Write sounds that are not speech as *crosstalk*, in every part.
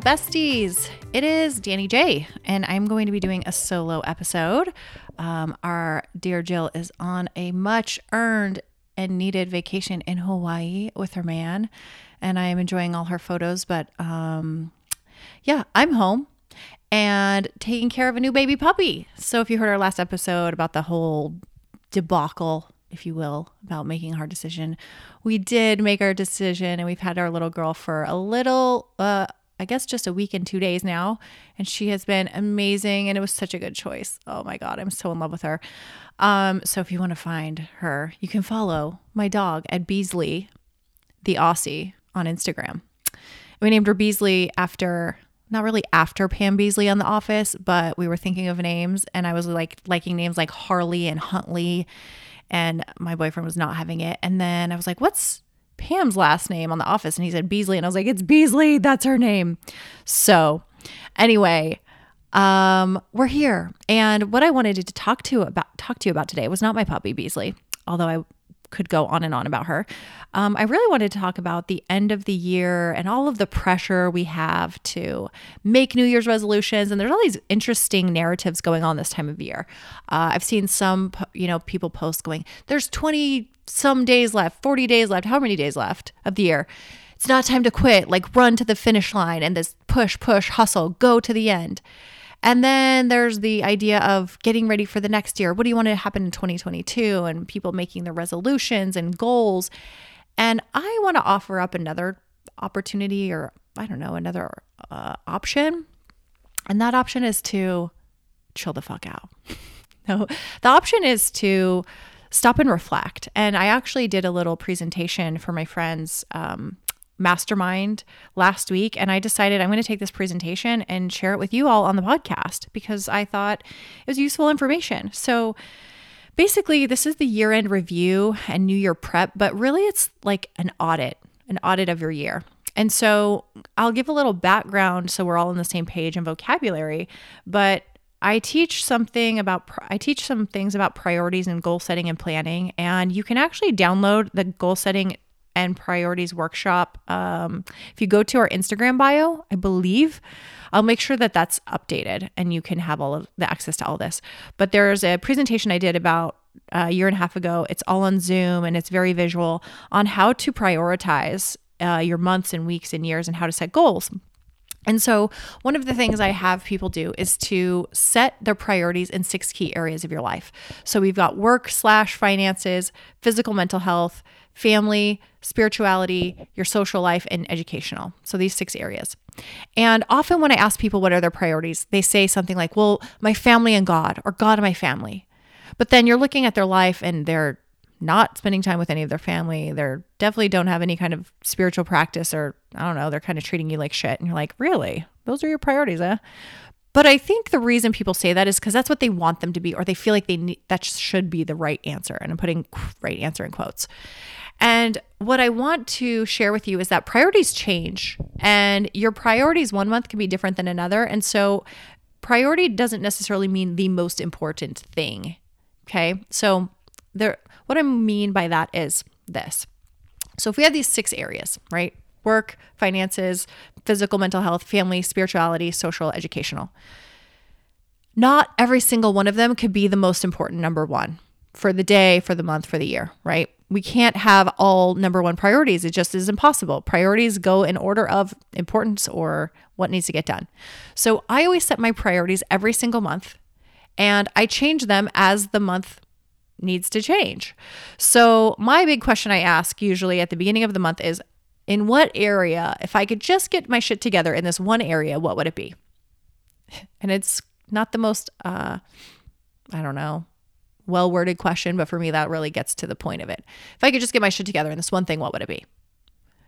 Besties. It is Danny J, and I'm going to be doing a solo episode. Um, our dear Jill is on a much earned and needed vacation in Hawaii with her man, and I am enjoying all her photos. But um, yeah, I'm home and taking care of a new baby puppy. So if you heard our last episode about the whole debacle, if you will, about making a hard decision, we did make our decision, and we've had our little girl for a little. Uh, I guess just a week and two days now. And she has been amazing. And it was such a good choice. Oh my God, I'm so in love with her. Um, so if you want to find her, you can follow my dog at Beasley, the Aussie, on Instagram. We named her Beasley after, not really after Pam Beesly on The Office, but we were thinking of names. And I was like liking names like Harley and Huntley. And my boyfriend was not having it. And then I was like, what's Pam's last name on the office and he said Beasley and I was like it's Beasley that's her name. So, anyway, um we're here. And what I wanted to talk to about talk to you about today was not my puppy Beasley, although I could go on and on about her. Um, I really wanted to talk about the end of the year and all of the pressure we have to make New Year's resolutions. And there's all these interesting narratives going on this time of year. Uh, I've seen some, you know, people post going, "There's 20 some days left, 40 days left, how many days left of the year?" It's not time to quit. Like run to the finish line and this push, push, hustle, go to the end. And then there's the idea of getting ready for the next year. What do you want to happen in 2022? And people making their resolutions and goals. And I want to offer up another opportunity or, I don't know, another uh, option. And that option is to chill the fuck out. *laughs* no, the option is to stop and reflect. And I actually did a little presentation for my friends um, mastermind last week and I decided I'm going to take this presentation and share it with you all on the podcast because I thought it was useful information. So basically, this is the year end review and new year prep, but really it's like an audit, an audit of your year. And so I'll give a little background so we're all on the same page and vocabulary, but I teach something about I teach some things about priorities and goal setting and planning and you can actually download the goal setting and priorities workshop. Um, if you go to our Instagram bio, I believe, I'll make sure that that's updated and you can have all of the access to all this. But there's a presentation I did about a year and a half ago. It's all on Zoom and it's very visual on how to prioritize uh, your months and weeks and years and how to set goals. And so, one of the things I have people do is to set their priorities in six key areas of your life. So, we've got work slash finances, physical, mental health, family, spirituality, your social life, and educational. So these six areas. And often when I ask people what are their priorities, they say something like, well, my family and God, or God and my family. But then you're looking at their life and they're not spending time with any of their family. They're definitely don't have any kind of spiritual practice or I don't know, they're kind of treating you like shit. And you're like, really? Those are your priorities? But I think the reason people say that is because that's what they want them to be, or they feel like they need, that should be the right answer. And I'm putting right answer in quotes. And what I want to share with you is that priorities change, and your priorities one month can be different than another. And so, priority doesn't necessarily mean the most important thing. Okay. So, there, what I mean by that is this. So, if we have these six areas, right? Work, finances, physical, mental health, family, spirituality, social, educational. Not every single one of them could be the most important number one for the day, for the month, for the year, right? We can't have all number one priorities. It just is impossible. Priorities go in order of importance or what needs to get done. So I always set my priorities every single month and I change them as the month needs to change. So my big question I ask usually at the beginning of the month is in what area, if I could just get my shit together in this one area, what would it be? *sighs* And it's not the most, uh, I don't know, well worded question, but for me, that really gets to the point of it. If I could just get my shit together in this one thing, what would it be?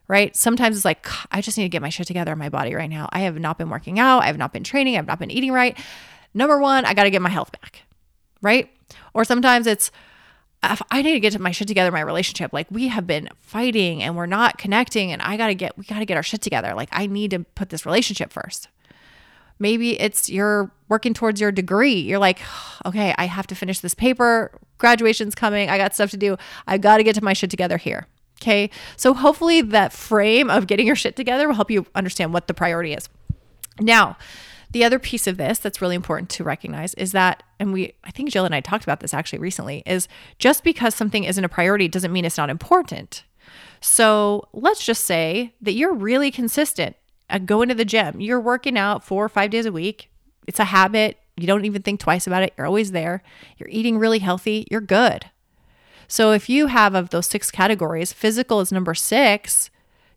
right? Sometimes it's like, I just need to get my shit together in my body right now. I have not been working out. I have not been training. I've not been eating right. Number one, I got to get my health back, right? Or sometimes it's, I need to get my shit together my relationship. Like we have been fighting and we're not connecting and I got to get we got to get our shit together. Like I need to put this relationship first. Maybe it's you're working towards your degree. You're like, *sighs* "Okay, I have to finish this paper. Graduation's coming. I got stuff to do. I got to get to my shit together here." Okay? So hopefully that frame of getting your shit together will help you understand what the priority is. Now, the other piece of this that's really important to recognize is that, and we, I think Jill and I talked about this actually recently, is just because something isn't a priority doesn't mean it's not important. So let's just say that you're really consistent at going to the gym. You're working out four or five days a week. It's a habit. You don't even think twice about it. You're always there. You're eating really healthy. You're good. So if you have of those six categories, physical is number six,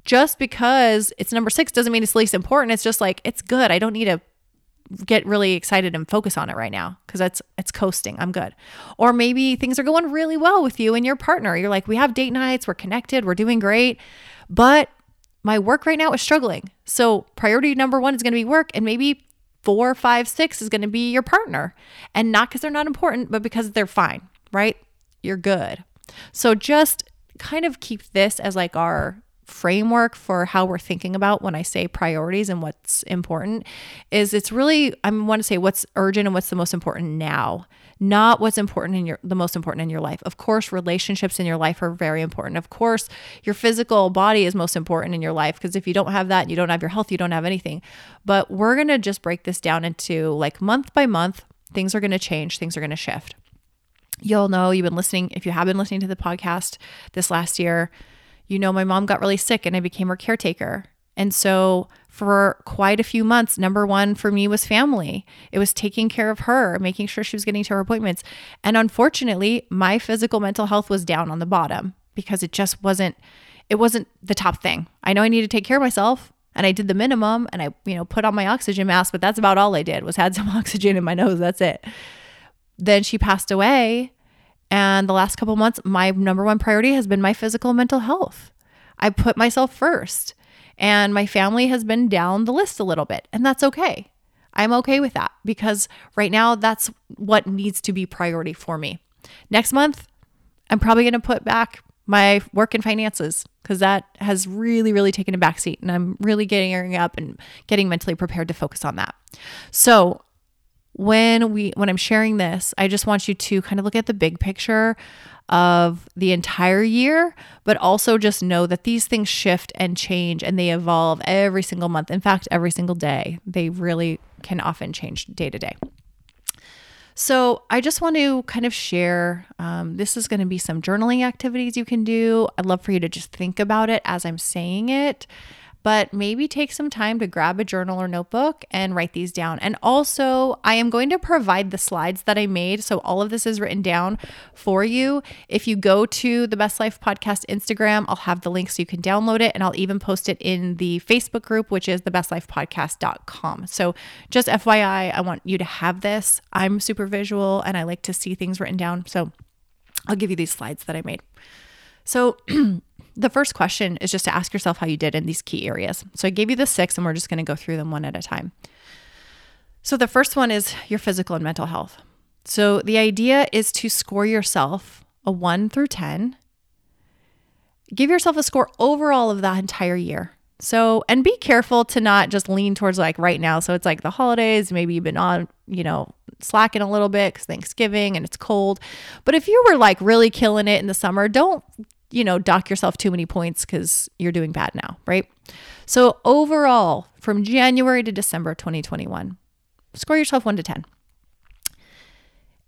just because it's number six doesn't mean it's least important. It's just like, it's good. I don't need to get really excited and focus on it right now because that's it's coasting. I'm good. Or maybe things are going really well with you and your partner. You're like, we have date nights, we're connected, we're doing great, but my work right now is struggling. So priority number one is going to be work, and maybe four, five, six is going to be your partner, and not because they're not important, but because they're fine. Right? You're good. So just kind of keep this as like our framework for how we're thinking about when I say priorities and what's important is it's really I want to say what's urgent and what's the most important now not what's important in your the most important in your life. Of course, relationships in your life are very important. Of course, your physical body is most important in your life because if you don't have that, you don't have your health, you don't have anything. But we're going to just break this down into like month by month, things are going to change, things are going to shift. You'll know you've been listening if you have been listening to the podcast this last year you know, my mom got really sick and I became her caretaker. And so for quite a few months, number one for me was family. It was taking care of her, making sure she was getting to her appointments. And unfortunately, my physical mental health was down on the bottom because it just wasn't it wasn't the top thing. I know I need to take care of myself and I did the minimum and I, you know, put on my oxygen mask, but that's about all I did was had *laughs* some oxygen in my nose. That's it. Then she passed away and the last couple months, my number one priority has been my physical and mental health. I put myself first, and my family has been down the list a little bit, and that's okay. I'm okay with that because right now that's what needs to be priority for me. Next month, I'm probably going to put back my work and finances because that has really, really taken a backseat, and I'm really getting up and getting mentally prepared to focus on that. So when we when I'm sharing this, I just want you to kind of look at the big picture of the entire year, but also just know that these things shift and change and they evolve every single month. In fact, every single day. They really can often change day to day. So, I just want to kind of share um, this is going to be some journaling activities you can do. I'd love for you to just think about it as I'm saying it but maybe take some time to grab a journal or notebook and write these down. And also, I am going to provide the slides that I made. So, all of this is written down for you. If you go to the Best Life Podcast Instagram, I'll have the link so you can download it. And I'll even post it in the Facebook group, which is thebestlifepodcast.com. So, just FYI, I want you to have this. I'm super visual and I like to see things written down. So, I'll give you these slides that I made. So, *clears throat* the first question is just to ask yourself how you did in these key areas. So I gave you the six, and we're just going to go through them one at a time. So the first one is your physical and mental health. So the idea is to score yourself a one through 10. Give yourself a score overall of that entire year. So, and be careful to not just lean towards like right now. So it's like the holidays, maybe you've been on, you know, slacking a little bit because Thanksgiving and it's cold. But if you were like really killing it in the summer, don't you know, dock yourself too many points because you're doing bad now, right? So, overall, from January to December 2021, score yourself one to 10.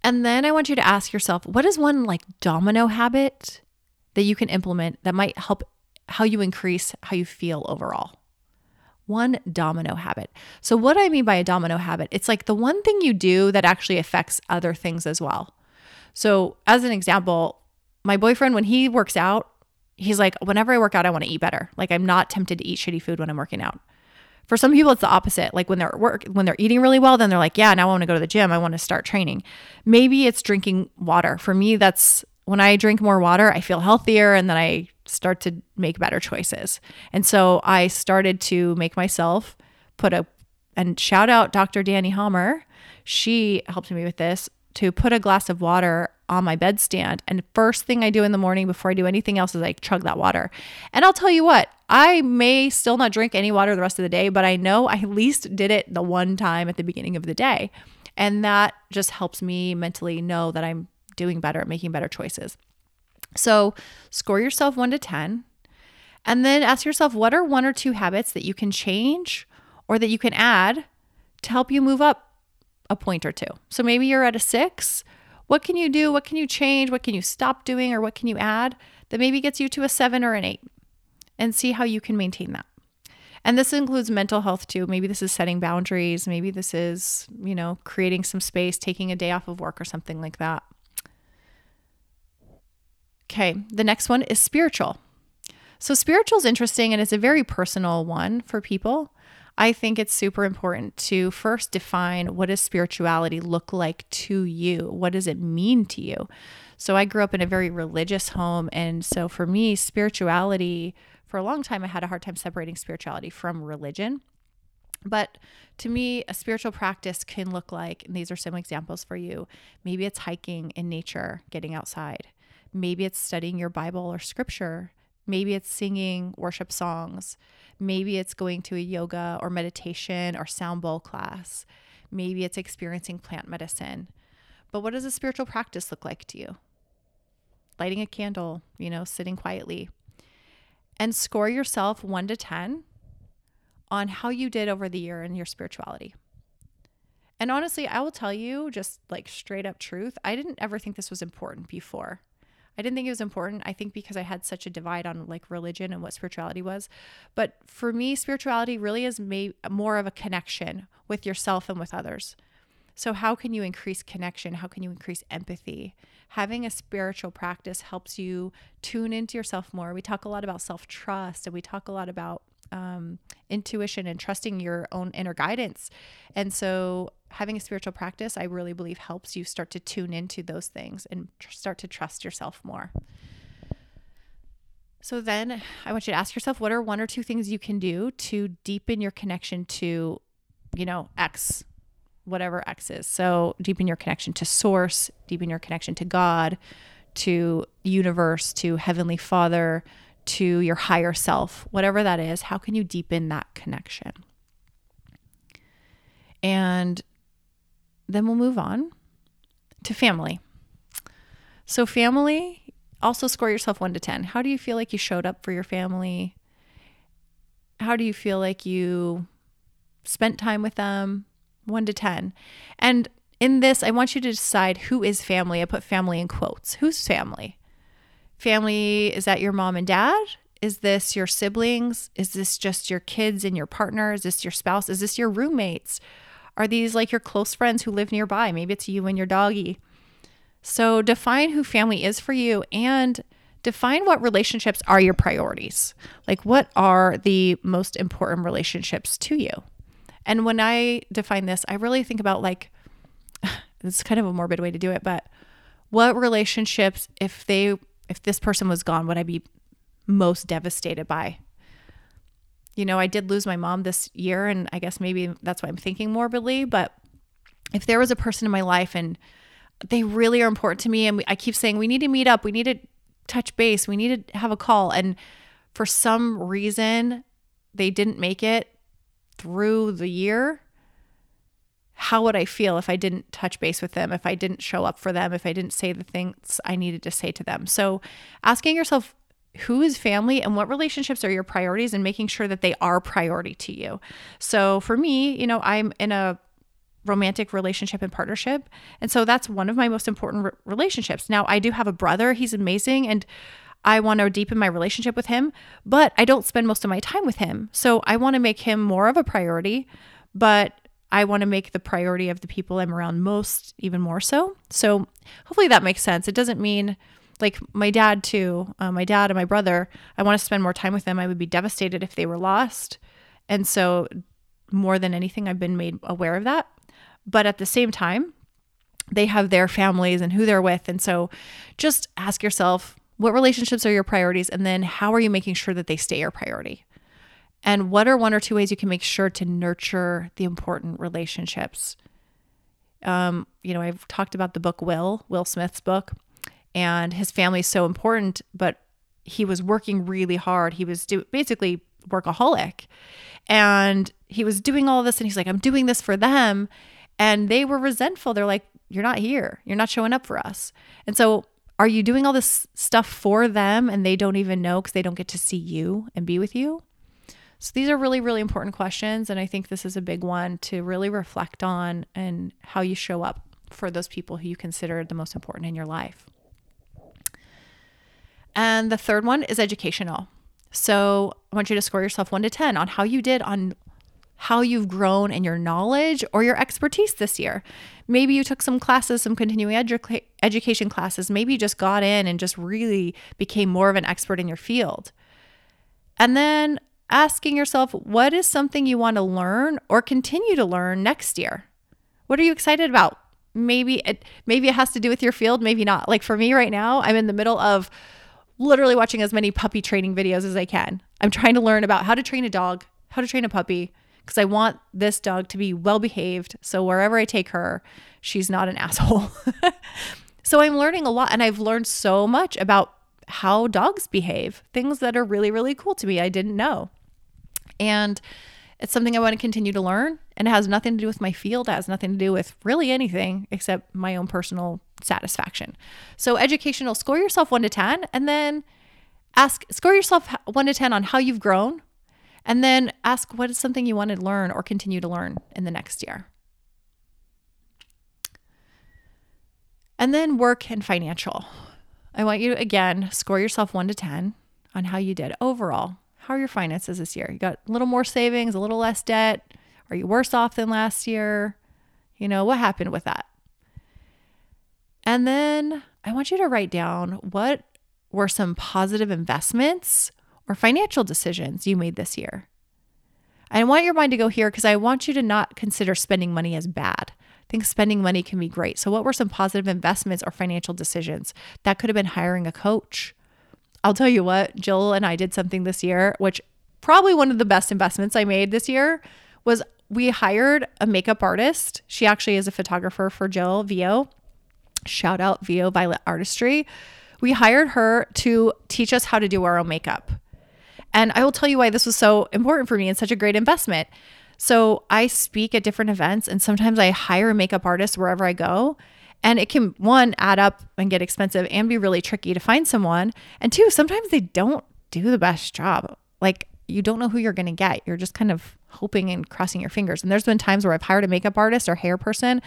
And then I want you to ask yourself what is one like domino habit that you can implement that might help how you increase how you feel overall? One domino habit. So, what I mean by a domino habit, it's like the one thing you do that actually affects other things as well. So, as an example, my boyfriend, when he works out, he's like, whenever I work out, I want to eat better. Like I'm not tempted to eat shitty food when I'm working out. For some people, it's the opposite. Like when they're at work when they're eating really well, then they're like, yeah, now I want to go to the gym. I want to start training. Maybe it's drinking water. For me, that's when I drink more water, I feel healthier and then I start to make better choices. And so I started to make myself put a, and shout out Dr. Danny Hammer. She helped me with this to put a glass of water on my bedstand. And first thing I do in the morning before I do anything else is I chug that water. And I'll tell you what, I may still not drink any water the rest of the day, but I know I at least did it the one time at the beginning of the day. And that just helps me mentally know that I'm doing better at making better choices. So score yourself one to 10. And then ask yourself what are one or two habits that you can change or that you can add to help you move up a point or two. So maybe you're at a six. What can you do? What can you change? What can you stop doing? Or what can you add that maybe gets you to a seven or an eight? And see how you can maintain that. And this includes mental health too. Maybe this is setting boundaries. Maybe this is, you know, creating some space, taking a day off of work or something like that. Okay, the next one is spiritual. So, spiritual is interesting and it's a very personal one for people. I think it's super important to first define what does spirituality look like to you? What does it mean to you? So I grew up in a very religious home and so for me spirituality for a long time I had a hard time separating spirituality from religion. But to me, a spiritual practice can look like, and these are some examples for you. Maybe it's hiking in nature, getting outside. Maybe it's studying your Bible or scripture. Maybe it's singing worship songs. Maybe it's going to a yoga or meditation or sound bowl class. Maybe it's experiencing plant medicine. But what does a spiritual practice look like to you? Lighting a candle, you know, sitting quietly. And score yourself one to 10 on how you did over the year in your spirituality. And honestly, I will tell you just like straight up truth, I didn't ever think this was important before. I didn't think it was important. I think because I had such a divide on like religion and what spirituality was. But for me, spirituality really is may- more of a connection with yourself and with others. So, how can you increase connection? How can you increase empathy? Having a spiritual practice helps you tune into yourself more. We talk a lot about self trust and we talk a lot about um, intuition and trusting your own inner guidance. And so, having a spiritual practice, I really believe helps you start to tune into those things and tr- start to trust yourself more. So, then I want you to ask yourself what are one or two things you can do to deepen your connection to, you know, X, whatever X is. So, deepen your connection to source, deepen your connection to God, to universe, to Heavenly Father to your higher self, whatever that is, how can you deepen that connection? And then we'll move on to family. So, family, also score yourself one to 10. How do you feel like you showed up for your family? How do you feel like you spent time with them? One to 10. And in this, I want you to decide who is family. I put family in quotes. Who's family? Family is that your mom and dad? Is this your siblings? Is this just your kids and your partner? Is this your spouse? Is this your roommates? Are these like your close friends who live nearby? Maybe it's you and your doggy. So define who family is for you and define what relationships are your priorities. Like, what are the most important relationships to you? And when I define this, I really think about like, *sighs* it's kind of a morbid way to do it, but what relationships, if they if this person was gone, would I be most devastated by? You know, I did lose my mom this year, and I guess maybe that's why I'm thinking morbidly. But if there was a person in my life and they really are important to me, and I keep saying, we need to meet up, we need to touch base, we need to have a call. And for some reason, they didn't make it through the year how would I feel if I didn't touch base with them, if I didn't show up for them, if I didn't say the things I needed to say to them? So, asking yourself who is family and what relationships are your priorities and making sure that they are priority to you. So, for me, you know, I'm in a romantic relationship and partnership. And so that's one of my most important re- relationships. Now, I do have a brother, he's amazing and I want to deepen my relationship with him, but I don't spend most of my time with him. So I want to make him more of a priority, but I want to make the priority of the people I'm around most even more so. So hopefully that makes sense. It doesn't mean like my dad too, uh, my dad and my brother. I want to spend more time with them. I would be devastated if they were lost, and so more than anything, I've been made aware of that. But at the same time, they have their families and who they're with. And so just ask yourself what relationships are your priorities? And then how are you making sure that they stay your priority? And what are one or two ways you can make sure to nurture the important relationships? Um, you know, I've talked about the book Will, Will Smith's book, and his family is so important, but he was working really hard. He was do- basically workaholic. And he was doing all this and he's like, I'm doing this for them. And they were resentful. They're like, You're not here. You're not showing up for us. And so, are you doing all this stuff for them and they don't even know because they don't get to see you and be with you? So, these are really, really important questions. And I think this is a big one to really reflect on and how you show up for those people who you consider the most important in your life. And the third one is educational. So I want you to score yourself one to 10 on how you did on how you've grown in your knowledge or your expertise this year. Maybe you took some classes, some continuing edu- education classes. Maybe you just got in and just really became more of an expert in your field. And then asking yourself, what is something you want to learn or continue to learn next year? What are you excited about? Maybe it maybe it has to do with your field, maybe not. Like for me right now, I'm in the middle of literally watching as many puppy training videos as I can. I'm trying to learn about how to train a dog, how to train a puppy, because I want this dog to be well behaved. So wherever I take her, she's not an *laughs* asshole. so I'm learning a lot and I've learned so much about how dogs behave, things that are really, really cool to me I didn't know. And it's something I want to continue to learn. And it has nothing to do with my field. It has nothing to do with really anything except my own personal satisfaction. So, educational, score yourself one to 10, and then ask, score yourself one to 10 on how you've grown. And then ask what is something you want to learn or continue to learn in the next year. And then work and financial. I want you to again score yourself one to 10 on how you did overall. How are your finances this year? You got a little more savings, a little less debt? Are you worse off than last year? You know, what happened with that? And then I want you to write down what were some positive investments or financial decisions you made this year. I want your mind to go here because I want you to not consider spending money as bad. I think spending money can be great. So, what were some positive investments or financial decisions? That could have been hiring a coach, I'll tell you what, Jill and I did something this year, which probably one of the best investments I made this year was we hired a makeup artist. She actually is a photographer for Jill VO. Shout out VO Violet Artistry. We hired her to teach us how to do our own makeup. And I will tell you why this was so important for me and such a great investment. So I speak at different events, and sometimes I hire a makeup artist wherever I go. And it can, one, add up and get expensive and be really tricky to find someone. And two, sometimes they don't do the best job. Like you don't know who you're going to get. You're just kind of hoping and crossing your fingers. And there's been times where I've hired a makeup artist or hair person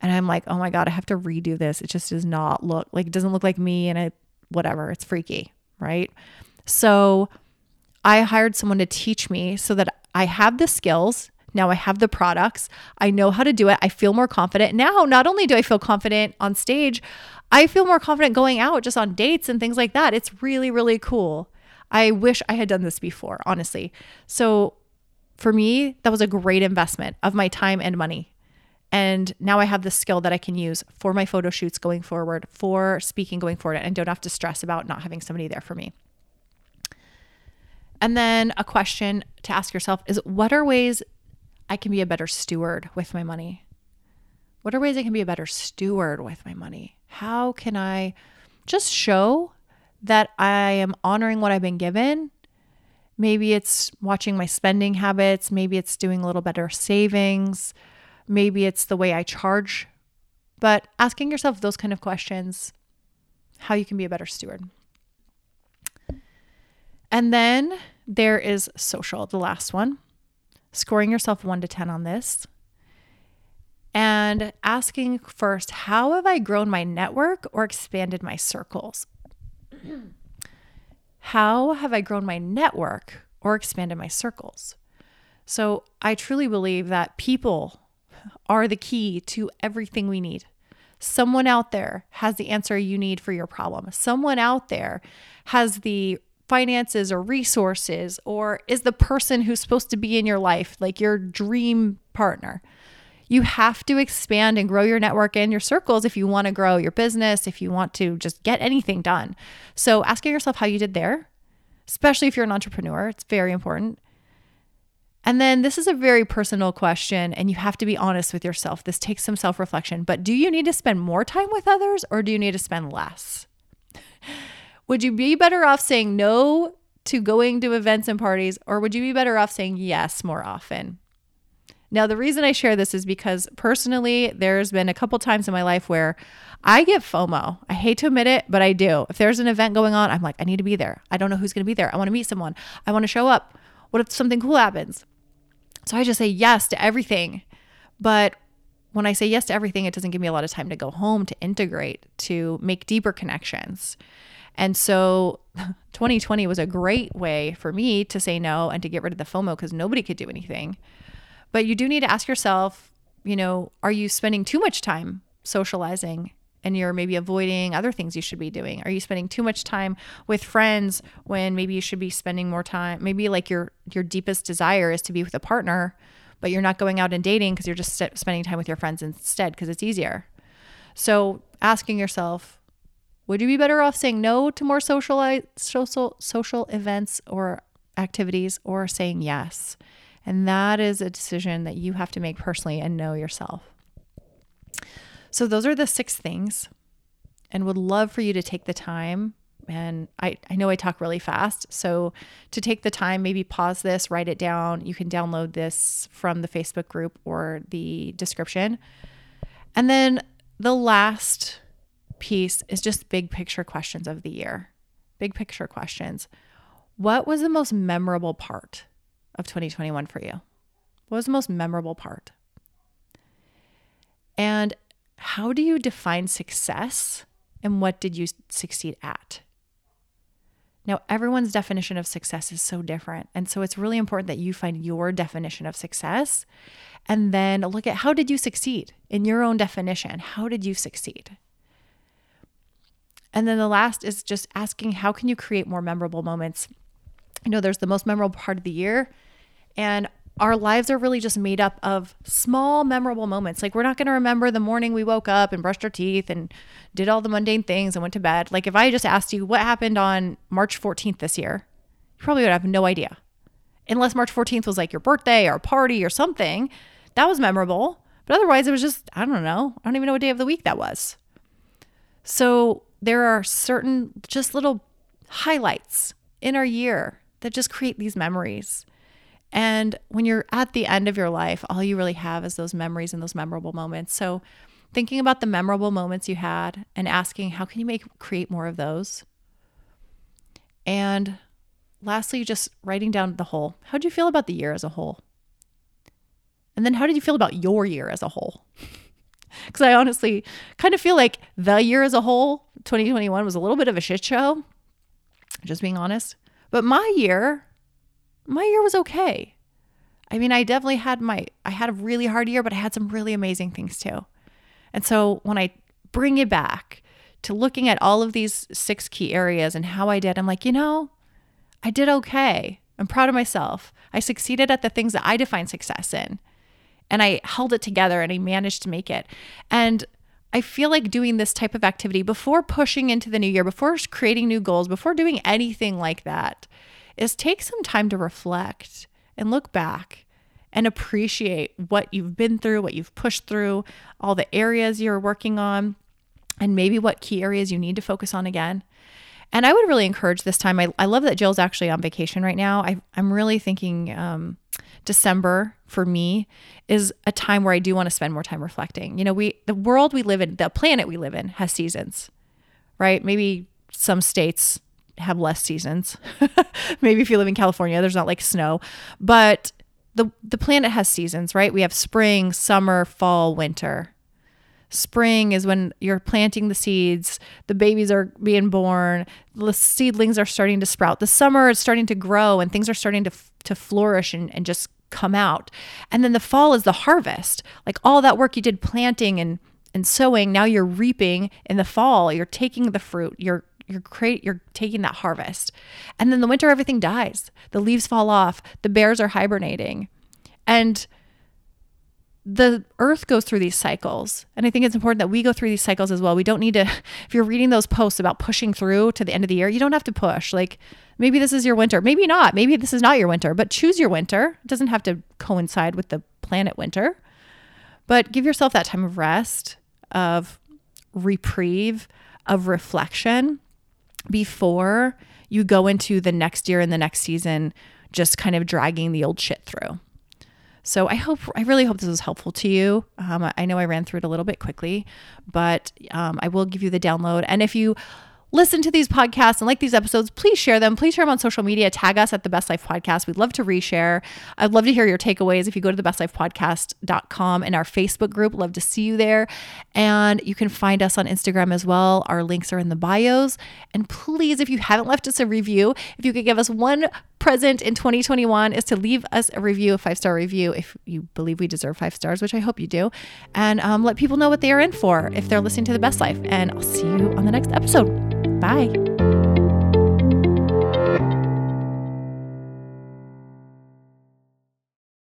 and I'm like, oh my God, I have to redo this. It just does not look like it doesn't look like me and it, whatever, it's freaky. Right. So I hired someone to teach me so that I have the skills now I have the products. I know how to do it. I feel more confident. Now, not only do I feel confident on stage, I feel more confident going out just on dates and things like that. It's really, really cool. I wish I had done this before, honestly. So for me, that was a great investment of my time and money. And now I have the skill that I can use for my photo shoots going forward, for speaking going forward, and don't have to stress about not having somebody there for me. And then a question to ask yourself is what are ways I can be a better steward with my money? What are ways I can be a better steward with my money? How can I just show that I am honoring what I've been given? Maybe it's watching my spending habits. Maybe it's doing a little better savings. Maybe it's the way I charge. But asking yourself those kind of questions, how you can be a better steward. And then there is social, the last one scoring yourself one to 10 on this, and asking first, how have I grown my network or expanded my circles? *clears throat* how have I grown my network or expanded my circles? So I truly believe that people are the key to everything we need. Someone out there has the answer you need for your problem. Someone out there has the finances or resources or is the person who's supposed to be in your life, like your dream partner. You have to expand and grow your network and your circles if you want to grow your business, if you want to just get anything done. So, asking yourself how you did there, especially if you're an entrepreneur, it's very important. And then this is a very personal question, and you have to be honest with yourself. This takes some self reflection. But do you need to spend more time with others or do you need to spend less? Would you be better off saying no to going to events and parties, or would you be better off saying yes more often? Now, the reason I share this is because personally, there's been a couple times in my life where I get FOMO. I hate to admit it, but I do. If there's an event going on, I'm like, I need to be there. I don't know who's going to be there. I want to meet someone. I want to show up. What if something cool happens? So I just say yes to everything. But when I say yes to everything, it doesn't give me a lot of time to go home, to integrate, to make deeper connections. And so *laughs* 2020 was a great way for me to say no and to get rid of the FOMO because nobody could do anything. But you do need to ask yourself, you know, are you spending too much time socializing and you're maybe avoiding other things you should be doing? Are you spending too much time with friends when maybe you should be spending more time? Maybe like your your deepest desire is to be with a partner, but you're not going out and dating because you're just spending time with your friends instead because it's easier. So, asking yourself, would you be better off saying no to more social social social events or activities or saying yes? And that is a decision that you have to make personally and know yourself. So, those are the six things, and would love for you to take the time. And I, I know I talk really fast. So, to take the time, maybe pause this, write it down. You can download this from the Facebook group or the description. And then the last piece is just big picture questions of the year. Big picture questions. What was the most memorable part of 2021 for you? What was the most memorable part? And how do you define success and what did you succeed at? Now, everyone's definition of success is so different. And so it's really important that you find your definition of success and then look at how did you succeed in your own definition? How did you succeed? And then the last is just asking how can you create more memorable moments? I know there's the most memorable part of the year and our lives are really just made up of small, memorable moments. Like, we're not going to remember the morning we woke up and brushed our teeth and did all the mundane things and went to bed. Like, if I just asked you what happened on March 14th this year, you probably would have no idea. Unless March 14th was like your birthday or a party or something. That was memorable. But otherwise, it was just, I don't know. I don't even know what day of the week that was. So, there are certain just little highlights in our year that just create these memories. And when you're at the end of your life, all you really have is those memories and those memorable moments. So thinking about the memorable moments you had and asking how can you make create more of those? And lastly, just writing down the whole. How did you feel about the year as a whole? And then how did you feel about your year as a whole? *laughs* Because I honestly kind of feel like the year as a whole, 2021, was a little bit of a shit show, just being honest. But my year my year was okay. I mean, I definitely had my, I had a really hard year, but I had some really amazing things too. And so when I bring it back to looking at all of these six key areas and how I did, I'm like, you know, I did okay. I'm proud of myself. I succeeded at the things that I define success in. And I held it together and I managed to make it. And I feel like doing this type of activity before pushing into the new year, before creating new goals, before doing anything like that is take some time to reflect and look back and appreciate what you've been through, what you've pushed through, all the areas you're working on, and maybe what key areas you need to focus on again. And I would really encourage this time. I, I love that Jill's actually on vacation right now. I, I'm really thinking um, December for me is a time where I do want to spend more time reflecting. You know, we the world we live in, the planet we live in has seasons, right? Maybe some states have less seasons. *laughs* Maybe if you live in California, there's not like snow, but the the planet has seasons, right? We have spring, summer, fall, winter. Spring is when you're planting the seeds, the babies are being born, the seedlings are starting to sprout. The summer is starting to grow and things are starting to to flourish and, and just come out. And then the fall is the harvest. Like all that work you did planting and and sowing, now you're reaping in the fall. You're taking the fruit. You're you're create you're taking that harvest. And then the winter everything dies. The leaves fall off. The bears are hibernating. And the earth goes through these cycles. And I think it's important that we go through these cycles as well. We don't need to, *laughs* if you're reading those posts about pushing through to the end of the year, you don't have to push. Like maybe this is your winter, maybe not. Maybe this is not your winter, but choose your winter. It doesn't have to coincide with the planet winter. But give yourself that time of rest, of reprieve, of reflection before you go into the next year and the next season just kind of dragging the old shit through. So I hope, I really hope this was helpful to you. Um, I know I ran through it a little bit quickly, but um, I will give you the download. And if you listen to these podcasts and like these episodes, please share them. Please share them on social media. Tag us at the Best Life Podcast. We'd love to reshare. I'd love to hear your takeaways. If you go to the bestlifepodcast.com and our Facebook group, love to see you there. And you can find us on Instagram as well. Our links are in the bios. And please, if you haven't left us a review, if you could give us one present in 2021 is to leave us a review, a five star review, if you believe we deserve five stars, which I hope you do, and um, let people know what they are in for if they're listening to the best life. And I'll see you on the next episode. Bye.